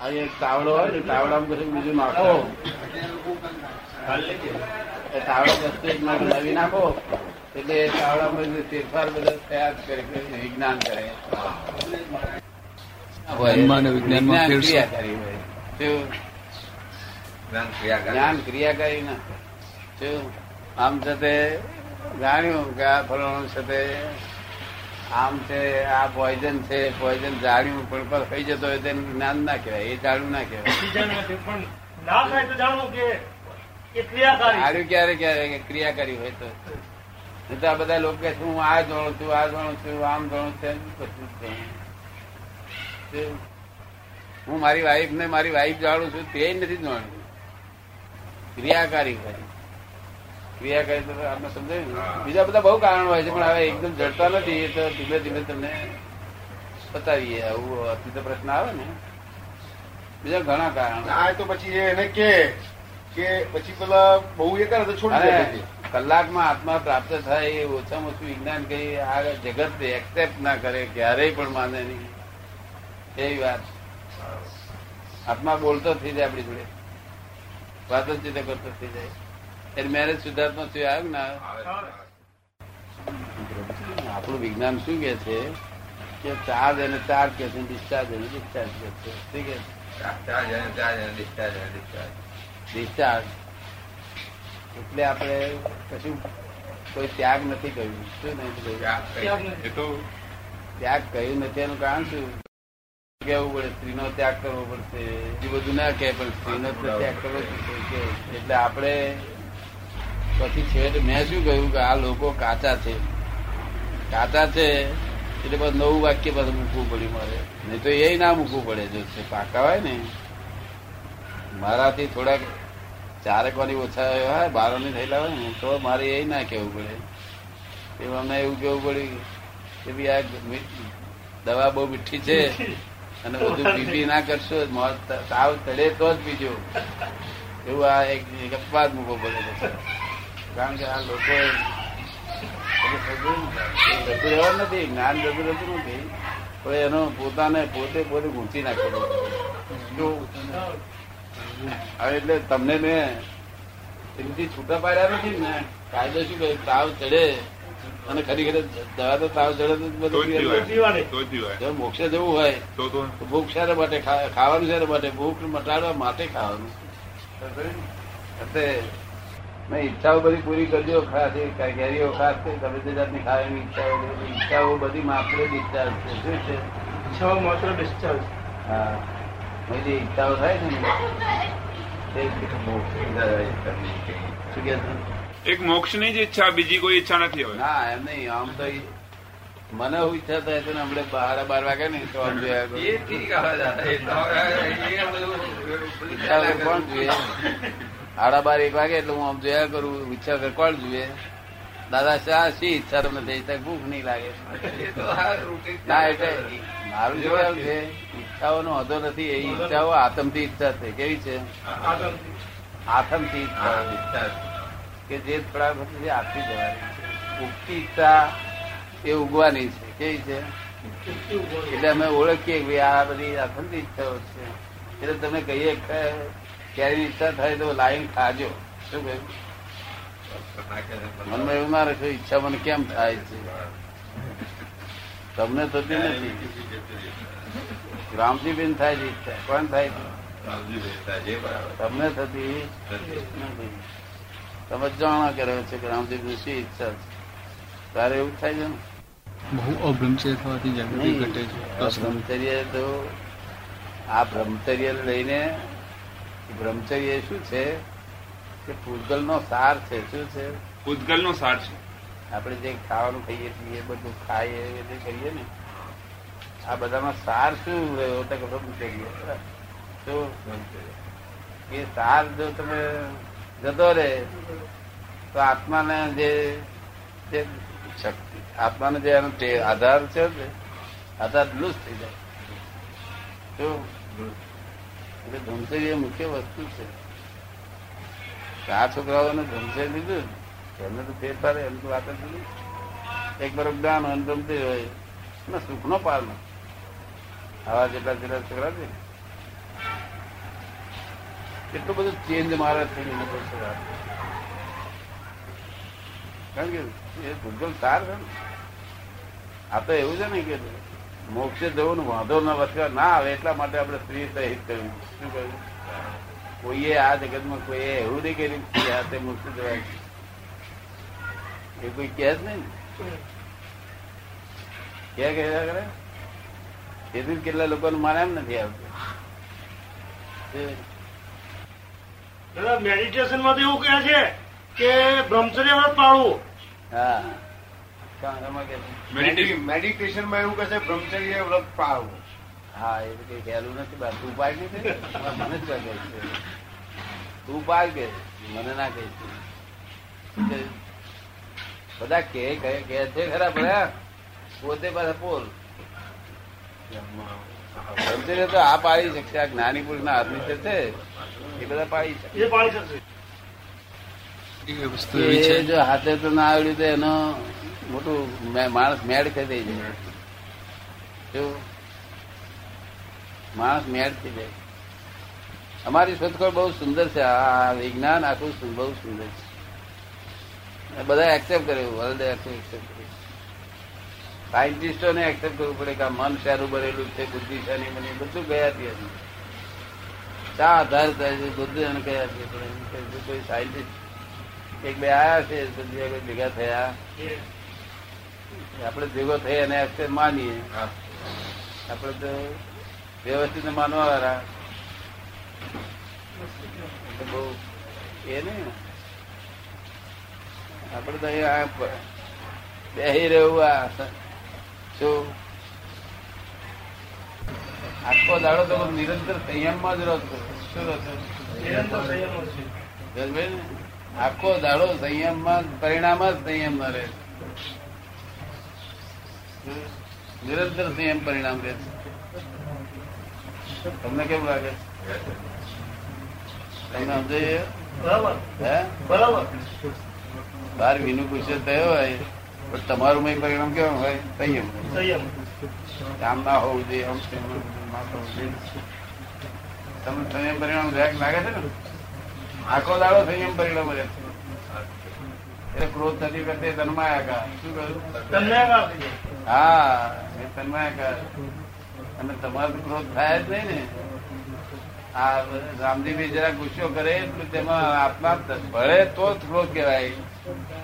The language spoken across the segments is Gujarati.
આ એક તાવડો હોય ને તાવડામાં કશું બીજું નાખો. એ તાવડો વસ્તુ નવી નાખો એટલે તાવડામાં ફેરફાર બધા તૈયાર કરે વિજ્ઞાન કરે? જ્ઞાન ક્રિયાકારી. ના. આમ છતાં જાણ્યું કે આ ફલાણું છે તે આમ છે આ પોઈઝન છે પોઈઝન જાણ્યું પણ પર થઈ જતો હોય તેનું જ્ઞાન ના કહેવાય એ જાણવું ના કહેવાય. ક્રિયાકારી ક્યારે ક્યારે ક્રિયા કરી હોય તો. તો આ બધા લોકો કે હું આ જાણું છું આ જાણું છું આમ જાણું છું કશું હું મારી વાઈફ ને મારી વાઈફ જાણું છું તે નથી જાણ્યું ક્રિયાકારી હોય. ક્રિયાકારી તો આપણે સમજાયું બીજા બધા બહુ કારણ હોય છે પણ હવે એકદમ જડતા નથી તો ધીમે ધીમે તમને બતાવીએ. આવું અતિ તો પ્રશ્ન આવે ને બીજા ઘણા કારણ આ તો પછી એને કે કે પછી પેલા બહુ એ કરે તો છોડી. કલાકમાં આત્મા પ્રાપ્ત થાય એ ઓછામાં ઓછું વિજ્ઞાન કઈ આ જગત એક્સેપ્ટ ના કરે ક્યારેય પણ માને નહીં. એવી વાત. આત્મા બોલતો થઈ જાય આપણી જોડે. વાત જ રીતે કરતો થઈ જાય. મેરેજ સુધાર્થમાં થયું આવ્યું ને? આપણું વિજ્ઞાન શું કે છે? કે ચાર્જ અને ચાર્જ કે છે ડિસ્ચાર્જ અને ડિસ્ચાર્જ કે છે. ઠીક છે? ચાર્જ અને ચાર્જ અને ડિસ્ચાર્જ અને ડિસ્ચાર્જ ડિસ્ચાર્જ એટલે આપણે કશું કોઈ ત્યાગ નથી કહ્યું શું નહીં ત્યાગ કરી. નથી. એ તો? ત્યાગ કહ્યું નથી એનું કારણ શું? કેવું પડે? સ્ત્રીનો ત્યાગ કરવો પડશે. એ બધું ના કહે પણ સ્ત્રીનો ત્યાગ કરવો પડશે. એટલે આપણે પછી છેવટે મેં શું કહ્યું કે આ લોકો કાચા છે? કાચા છે એટલે બસ નવું વાક્ય બધું મૂકવું પડ્યું મારે. નહીં તો એ ના મૂકવું પડે, જો છે પાકા હોય ને. મારાથી થોડાક ચારેક વાની ઓછા હોય બારોની થયેલા હોય ને, તો મારે એ ના કહેવું પડે. એવું અમને એવું કેવું પડ્યું કે ભી આ દવા બહુ મીઠી છે અને બધું પીપી ના કરશો તાવ તળે તો જ પીજો. એવું આ એક અપવાદ મૂકવો પડે. કારણ કે આ લોકો જતું રહેવા નથી જ્ઞાન જતું રહેતું નથી. પણ એનો પોતાને પોતે પોતે ગૂંચી નાખેલો એટલે તમને મેં એમથી છૂટા પાડ્યા નથી ને કાયદો શું કહે તાવ ચડે. અને ખરી ખરી દવા તો તાવ ચડે તો તો બધું મોક્ષે જવું હોય તો ભૂખ સારા માટે ખાવાનું શાના માટે ભૂખ મટાડવા માટે ખાવાનું. એટલે ઈચ્છાઓ બધી પૂરી કરજો ખાસ કેરીઓ ખાસ છે તમે જાતની ખાવાની ઈચ્છાઓ બધી ઈચ્છાઓ બધી માત્ર ડિસ્ચાર્જ છે. શું છે? ઈચ્છાઓ માત્ર ડિસ્ચાર્જ હા. બધી જે ઈચ્છાઓ થાય છે ને તે શું કે છે? એક મોક્ષની જ ઈચ્છા બીજી કોઈ ઈચ્છા નથી હવે. ના એમ નહીં. આમ તો મને હું ઈચ્છા થાય છે ને હમણાં બાર બાર વાગે ને તો કોણ જોઈએ સાડા બાર એક વાગે એટલે હું આમ જોયા કરું ઈચ્છા વગર કોણ જોઈએ દાદા શા શી ઈચ્છા તમને થઈ ભૂખ નહીં લાગે. ના એટલે મારું જોવાનું છે ઈચ્છાઓનો હોતો નથી એ ઈચ્છાઓ આતમથી ઈચ્છા છે. કેવી છે? આતમથી. ઈચ્છા. કે જે થોડા વખત આપી જવાની ઉગતી ઈચ્છા એ ઉગવાની છે. કેવી છે? એટલે અમે ઓળખીએ કે આ બધી આતમથી ઈચ્છાઓ છે. એટલે તમે કહીએ કે ક્યારેય ઈચ્છા થાય તો લાઈન ખાજો. શું કહ્યું? મનમાં એવું ના રાખ્યું ઈચ્છા મને કેમ થાય છે? તમને થતી નથી. રામજીબેન થાય છે ઈચ્છા. કોણ થાય છે? બરાબર. તમને થતી નથી. તમે જાણા કર્યો છે કે રામજીબેન શી ઈચ્છા છે? તારે એવું થાય છે ને? બહુ અભ્રમચર્ય થવાથી જાગૃતિ ઘટે છે. બ્રહ્મચર્ય તો આ બ્રહ્મચર્ય લઈને બ્રહ્મચર્ય શું છે? કે પૂતગલ નો સાર છે શું છે? ઉદગલ નો સાર છે. આપણે જે ખાવાનું ખાઈએ છીએ એ બધું ખાઈએ એ જે કરીએ ને આ બધામાં સાર શું રહ્યો તો કે બ્રહ્મચર્ય શું એ સાર જો તમે જતો રહે તો આત્માને જે જે શક્તિ આત્માનો જે એનો આધાર છે આધાર લુસ થઈ જાય. શું એટલે બ્રહ્મચર્ય મુખ્ય વસ્તુ છે. આ છોકરાઓને ધમસે લીધું એમને તો ફેરફાર એમ તો વાત જ એક બરફ જ્ઞાન હોય ને હોય. અને સુખનો પાર નથી. આવા જેટલા જેટલા છોકરા છે. ને, કેટલું બધું ચેન્જ મારે થઈ છે કારણ કે એ ભૂગોળ સાર છે ને. આ તો એવું છે ને કે મોક્ષે જવું વાંધો ના વચવા ના આવે એટલા માટે આપણે સ્ત્રી સહિત કર્યું. શું કહ્યું કોઈએ આ જગતમાં કોઈએ એવું નહીં કર્યું આ તે જવાય એ કોઈ કહે જ નહીં ને. કે કહ્યા કરે તેથી કેટલા લોકોને માને એમ નથી આવતું. દાદા મેડિટેશનમાં એવું કહે છે કે બ્રહ્મચર્ય પાળવું. હા? મેડિટેશનમાં એવું કહેશે બ્રહ્મચર્ય વ્રત પાળવું. હા એ તો કઈ ખ્યાલું નથી બા તું પાડ નહીં મને જ કહે છે. તું પાડ કે મને ના કહે છે. બધા કે કે છે ખરા ભલા પોતે પાછા બોલ. બ્રહ્મચર્ય તો આ પાડી શકશે આ જ્ઞાની પુરુષ ના હાથની છે એ બધા પાડી શકે. એ જો હાથે તો ના આવડ્યું તો એનો મોટું માણસ મેળ થઈ દે છે. જો માણસ મેળ થઈ જાય અમારી શોધખોળ બહુ સુંદર છે. આ વિજ્ઞાન આખું બહુ સુંદર છે. બધા એક્સેપ્ટ કર્યું વર્લ્ડ એક્સેપ્ટ કર્યું સાયન્ટિસ્ટોને એક્સેપ્ટ કરવું પડે કે આ મન સારું બનેલું છે બુદ્ધિ શાની બની બધું ગયા છે ચા આધાર થાય છે બુદ્ધિ અને કયા છે કોઈ સાયન્ટિસ્ટ એક બે આયા છે ભેગા થયા. આપડે ભેગો થઈ અને માનીએ. આપડે તો વ્યવસ્થિત માનવા વાળા બહુ એ ને. આપડે તો અહીંયા બેહી રહેવું આ શું? આખો દાડો તો નિરંતર સંયમમાં જ રહો શું રહો નિરંતર સંયમ છે? આખો દાડો સંયમમાં પરિણામ જ સંયમમાં રહે નિરંતર સંયમ પરિણામ રહે તમને કેવું લાગે? તમને સમજાય બાર વિનુ પૂછે થયો હોય પણ તમારું મય પરિણામ કેવું હોય? સંયમ. સંયમ. કામ ના હોવું જોઈએ આમ તેમ. ના તમને સંયમ પરિણામ લાગે છે ને? આખો દાડો સંયમ પરિણામ રહે એટલે ક્રોધ થતી વખતે તન્માયાકાર. શું કહ્યું? હા એ તન્માયાકાર. અને તમારો ક્રોધ થાય જ નહીં ને. આ રામજીભાઈ જરા ગુસ્સો કરે એટલું તેમાં આત્મા ભળે તો જ ક્રોધ કહેવાય.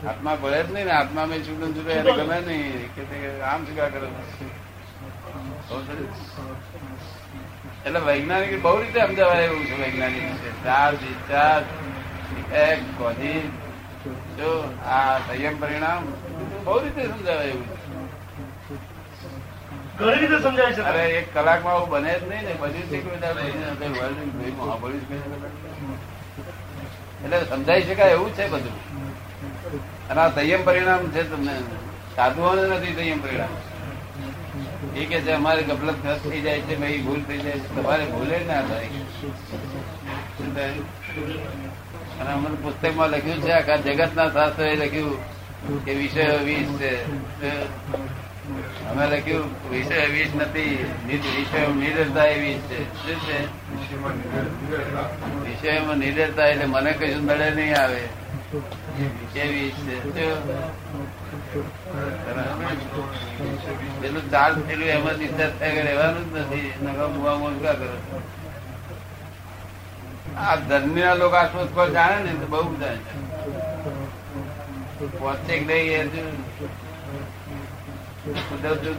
આત્મા ભળે જ નહીં ને. આત્મા મેં છૂટું છૂટું એને ગમે નહીં. કે તે આમ શું કરે? એટલે વૈજ્ઞાનિક બહુ રીતે સમજાવાય એવું છે વૈજ્ઞાનિક ચાર ચાર એક કોધી જો આ સંયમ પરિણામ બહુ રીતે સમજાવાય એવું છે. ઘણી રીતે સમજાવી અરે એક કલાકમાં આવું બને જ નહીં ને છે નહીં. એટલે સમજાઈ શકાય એવું છે બધું. અને આ સંયમ પરિણામ છે તમને સાધુઓને નથી સંયમ પરિણામ. એ કે છે, અમારે ગફલત થઈ જાય છે ભાઈ ભૂલ થઈ જાય છે. તમારે ભૂલે ના થાય? અને અમને પુસ્તકમાં લખ્યું છે, આખા જગતના શાસ્ત્રોએ લખ્યું કે વિષય વીસ છે. અમે લખ્યું, વિષય વીસ નથી વિષય નિડરતા એ વીસ છે. શું છે? વિષયમાં નિડરતા એટલે મને કશું નડે નહીં આવે. વિષય વીસ છે? પેલું ચાર્જ થયેલું એમાં ડિસ્ચાર્જ થાય રહેવાનું જ નથી. મુવા મોંઘા કરો? આ ધર્મીના લોકો આ પર જાણે ને, તો બહુ જાણે. પહોંચે નહીં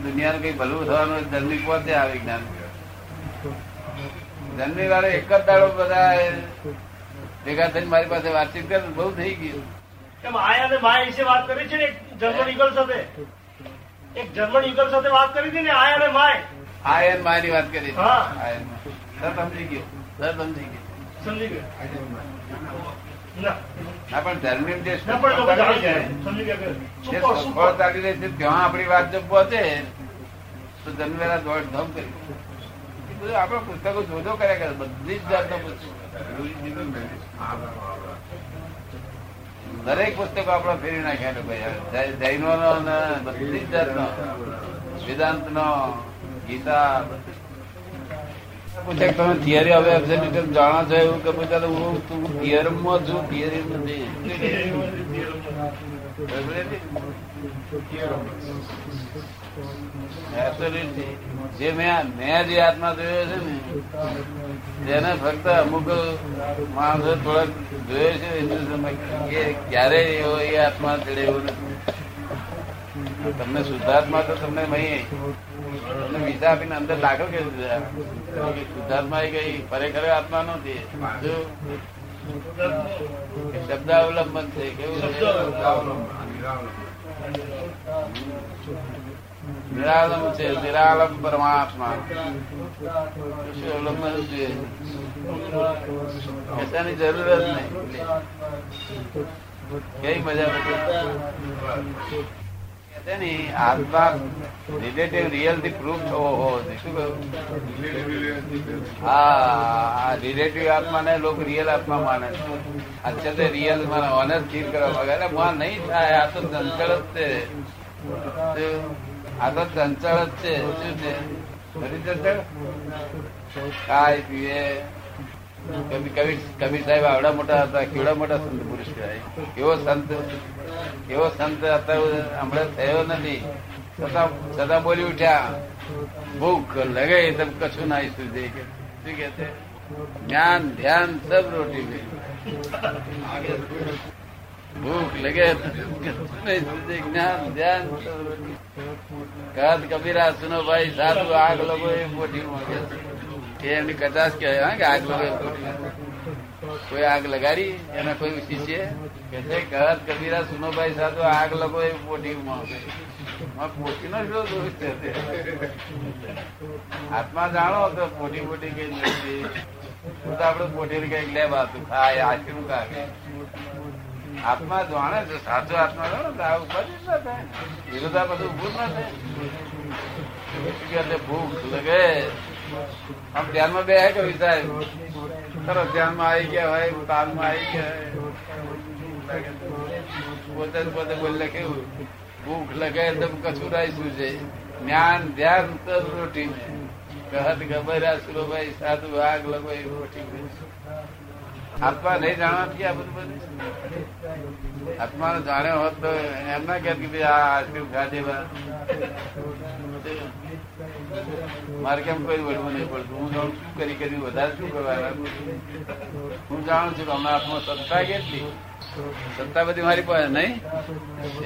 દુનિયાનું કઈ ભલું થવાનું ધર્મી પહોંચે આ વિજ્ઞાન ધર્મી વાળા એક જ દાડો બધા ભેગા થઈને મારી પાસે વાતચીત કરે બહુ થઈ ગયું. એમ આયા અને માયા વિશે વાત કરી છે ને એક જર્મન ઈગલ સાથે. એક જર્મન ઈગલ સાથે વાત કરી હતી ને આય અને માય. આય અને માયની વાત કરી. હા. સર સમજી ગયો. સર સમજી ગયો. સમજી ગયો. ના. પણ જે કે છે ત્યાં આપણી વાત જો પહોંચે તો ધર્મી વાળા દોડધામ કરી બધું આપણા પુસ્તકો શોધો કર્યા કરે બધી જ જાતનો પુસ્તકો. દરેક પુસ્તકો આપણે ફેરવી નાખ્યા લોકો જૈનો નો બધી જાતનો વેદાંત નો ગીતા બધું. તમે થિયરી હવે એબ્સોલ્યુટ જાણો છો એવું કે પૂછે હું તું થિયરમમાં છું થિયરી નથી Absolutely. જે મેં મેં જે આત્મા જોયો છે ને તેને ફક્ત અમુક માણસો થોડાક જોયો છે હિન્દુસ્તાનમાં કે ક્યારેય એવો એ આત્મા ચડે એવું નથી. તમને શુદ્ધાત્મા તો તમને મહી તમને વિઝા આપીને અંદર કરી દીધા. શુદ્ધાત્મા એ કઈ ખરેખર આત્મા નથી? શબ્દ અવલંબન છે કેવું છે? નિરાલમ છે નિરાલમ પરમાત્મા. અવલંબન છે. કશાની જરૂર જ નહીં. કઈ મજા નથી આત્મા રિલેટિવ રિયલથી પ્રૂફ થવો હોવો. શું કહ્યું હા રિલેટિવ આત્મા ને લોકો રિયલ આત્મા માને છે. તે રિયલ મને ઓનર ફીલ કરવા માંગે. અરે માં નહીં થાય, આ તો ચંચળ જ છે? આ તો ચંચળ જ છે, શું છે? નથી ચંચળ? ખાય પીએ કવિ કવિ કબીર સાહેબ આવડા મોટા હતા, કેવડા મોટા સંત પુરુષ કહેવાય. એવો સંત એવો સંત અત્યારે હમણાં થયો નથી. છતાં છતાં બોલી ઉઠ્યા. ભૂખ લગે તબ કશું ના સુધે. કે શું કે છે? જ્ઞાન, ધ્યાન સબ રોટી મે. ભૂખ લગે જ્ઞાન, ધ્યાન સબ રોટી કહત કબીરા સુનો ભાઈ સાધુ, આગ લોકો એ મોટી માંગે એમની કચાશ કહેવાય કે આગ લોકો કોઈ આગ લગાડી, એના કોઈ શિષ્ય કે છે ઘર કબીરા, સુનોભાઈ, સાધુ, આગ લગો એ પોટી પોટી નો શું દોષ છે? આત્મા જાણો તો પોટી પોટી કઈ નથી. તો આપડે પોટી કંઈક લેબ હતું ખાય આશરું કાઢે આત્મા જાણે છે, સાચો આત્મા જાણે તો આ ઉપર જ ના થાય. વિરોધા બધું ઉભું ના થાય? ભૂખ લગે? આમ ધ્યાનમાં બે કે સાહેબ. સરસ ધ્યાનમાં આવી ગયા હોય તાલમાં આવી ગયા પોતે પોતે બોલે કેવું? ભૂખ લગે તો કશું રાઈશું છે. જ્ઞાન, ધ્યાન તો રોટી કહત ગબરા સુરોભાઈ સાધુ આગ લગો રોટી આત્મા નહીં જાણવાથી આ બધું બધું. આત્મા જાણ્યો હોત તો એમ ના કે ભાઈ આ આઈસ્ક્રીમ ખાધે મારે કેમ કોઈ વળવું નહીં પડતું? હું જાણું શું કરી કરી વધારે શું કરવા હું જાણું છું કે હમણાં હાથમાં સત્તા કેટલી? સત્તા બધી મારી પાસે નહીં?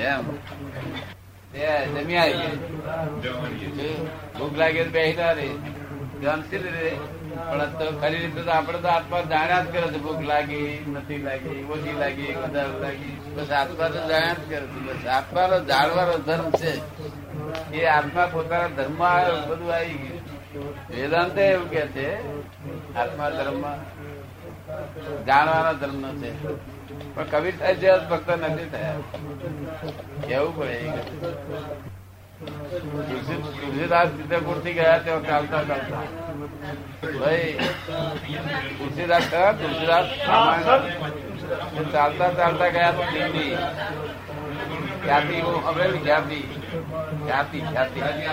એમ. જમી આવી ભૂખ લાગે બેસી ના રે જાણશી લીધે પણ તો ખરી રીતે આપણે તો આત્મા જાણ્યા જ કરે છે. ભૂખ લાગી, નથી લાગી, ઓછી લાગી, વધારે લાગી. બસ આત્મા તો જાણ્યા જ કરે છે. બસ આત્માનો જાણવાનો ધર્મ છે. એ આત્મા પોતાના ધર્મ બધું આવી ગયું. વેદાંત એવું કે છે, આત્મા ધર્મ જાણવાનો ધર્મ છે. પણ કવિતા જેવા ભક્ત નથી થયા. કેવું પડે તુલસીદાસ સિદ્ધપુરથી ગયા ત્યાં ચાલતા ચાલતા. ભાઈ, તુલસીદાસ ખરા તુલસીદાસ ચાલતા ચાલતા ગયા દિલ્હી. ખ્યાતિ હું હવે ખ્યાતિ ખ્યાતિ ખ્યાતિ ખ્યાતિ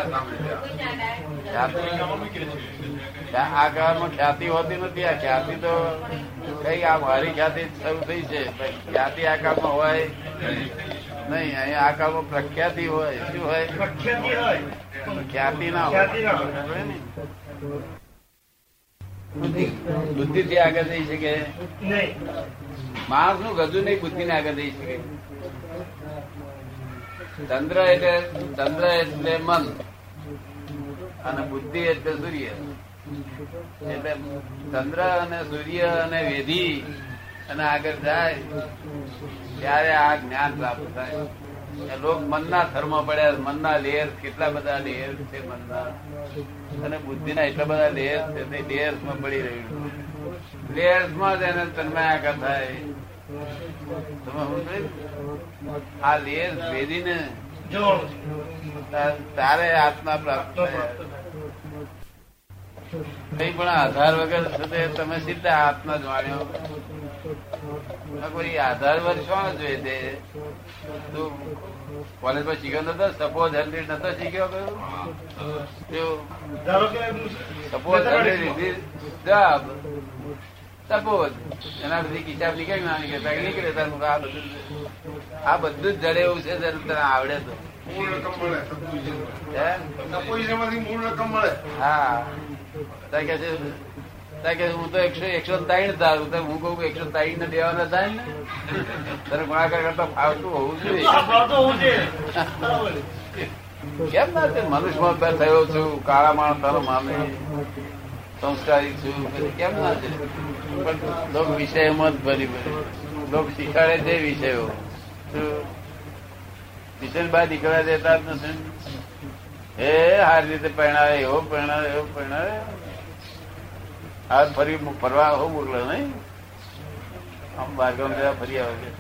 આ કાળમાં ખ્યાતિ હોતી નથી. આ ખ્યાતિ તો કઈ આ મારી ખ્યાતિ શરૂ થઈ છે. ખ્યાતિ આ કાળમાં હોય. નહીં અહીંયા આ કાળમાં પ્રખ્યાતિ હોય. શું હોય? ખ્યાતિ ના હોય? બુદ્ધિ. થી આગળ જઈ શકે? નહીં. માણસનું ગજુ નહીં બુદ્ધિ ને આગળ જઈ શકે. ચંદ્ર એટલે ચંદ્ર એટલે મન. અને બુદ્ધિ એટલે સૂર્ય. એટલે ચંદ્ર અને સૂર્ય અને વેધી અને આગળ જાય, ત્યારે આ જ્ઞાન પ્રાપ્ત થાય. લોક મનના ધર્મ પડ્યા, મનના લેયર કેટલા બધા લેયર છે મનના. અને બુદ્ધિના એટલા બધા લેયર છે તે લેયર્સમાં પડી રહ્યું લેયર્સમાં જ એને તન્માયા થાય. તમે શું આ લેયર ભેદીને તારે આત્મા પ્રાપ્ત થાય. પણ આધાર વગર તમે સીધા આત્મા આ કોઈ આધાર વગર શું જોઈએ તે? તું કોલેજમાં શીખ્યો નતો? સપોઝ હંડ્રેડ નતો શીખ્યો સપોઝ જવાબ. સપોઝ એના બધી કિતાબ નીકળી ના નીકળે નીકળે તાર આ બધું આ બધું જ જડે એવું છે તને આવડે તો. મૂળ રકમ મળે હે? ત્યાં કે છે કે હું તો એકસો એકસો ત્રણ ધારું તો હું કહું એકસો ત્રણ ને દેવાના થાય ને? તને ગુણાકાર કરતા ફાવતું હોવું જોઈએ. કેમ ના તે મનુષ્યમાં થયો છું કાળા માણસ તારો મામે સંસ્કારી છું. કેમ ના છે પણ લોક વિષયમાં જ ભરી ભરી લોક શીખવાડે છે વિષયો? વિષય બહાર નીકળવા દેતા જ નથી. હે હારી રીતે પહેણાવે એવો પહેણાવે એવો પહેણાવે આ ફરી ફરવા હું મોકલો નહીં આમ બારગામ જવા ફરી આવે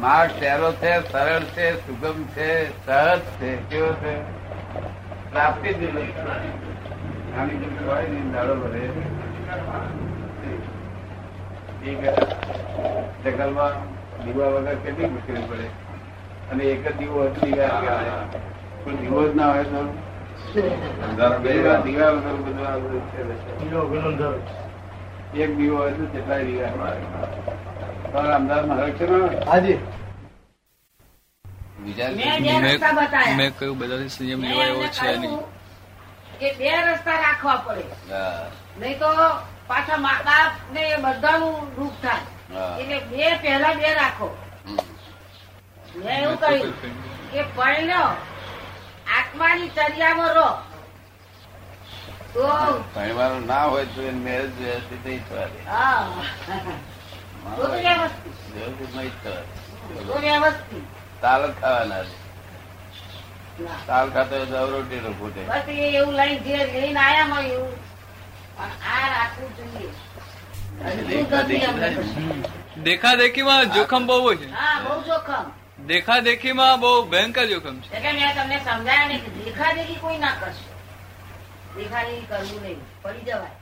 માર્ગ સહેલો છે, સરળ છે, સુગમ છે, સહજ છે, કેવો છે પ્રાપ્તિ જ નહીં. દાડો ભરે. જંગલમાં દીવા વગર કેટલી મુશ્કેલી પડે અને એક જ દીવો હોય તો દીવા. દીવો જ ના હોય તો એક દીવો હોય તો કેટલાય દીવા તમારા અમદાવાદમાં છે ને હાજી. વિચાર મેં બે રસ્તા બતાયા. મેં કહ્યું બધાથી સંયમ લેવાય એવો છે નહીં કે બે રસ્તા રાખવા પડે. હા. નહીં તો પાછા મા બાપ ને એ બધાનું દુઃખ થાય. એટલે બે પહેલા બે રાખો. મેં એવું કહ્યું કે પરણ્યો આત્માની ચર્યામાં રહો ભણવાનું ના હોય તો એને મેરેજ વ્યવસ્થિત નહીં તાલ ખાવાના તાલ ખાતો હોય રોટી નો ફૂટે. એવું લઈને જે લઈને આયા હોય એવું. પણ આ રાખવું જોઈએ. અમને દેખા દેખીમાં જોખમ બહુ છે. હા બહુ જોખમ. દેખા માં બહુ ભયંકર જોખમ છે. એટલે મેં તમને સમજાયા નહીં દેખાદેખી દેખા દેખી કોઈ ના કરશે. દેખા દેખી કરવું નહીં, પડી જવાય.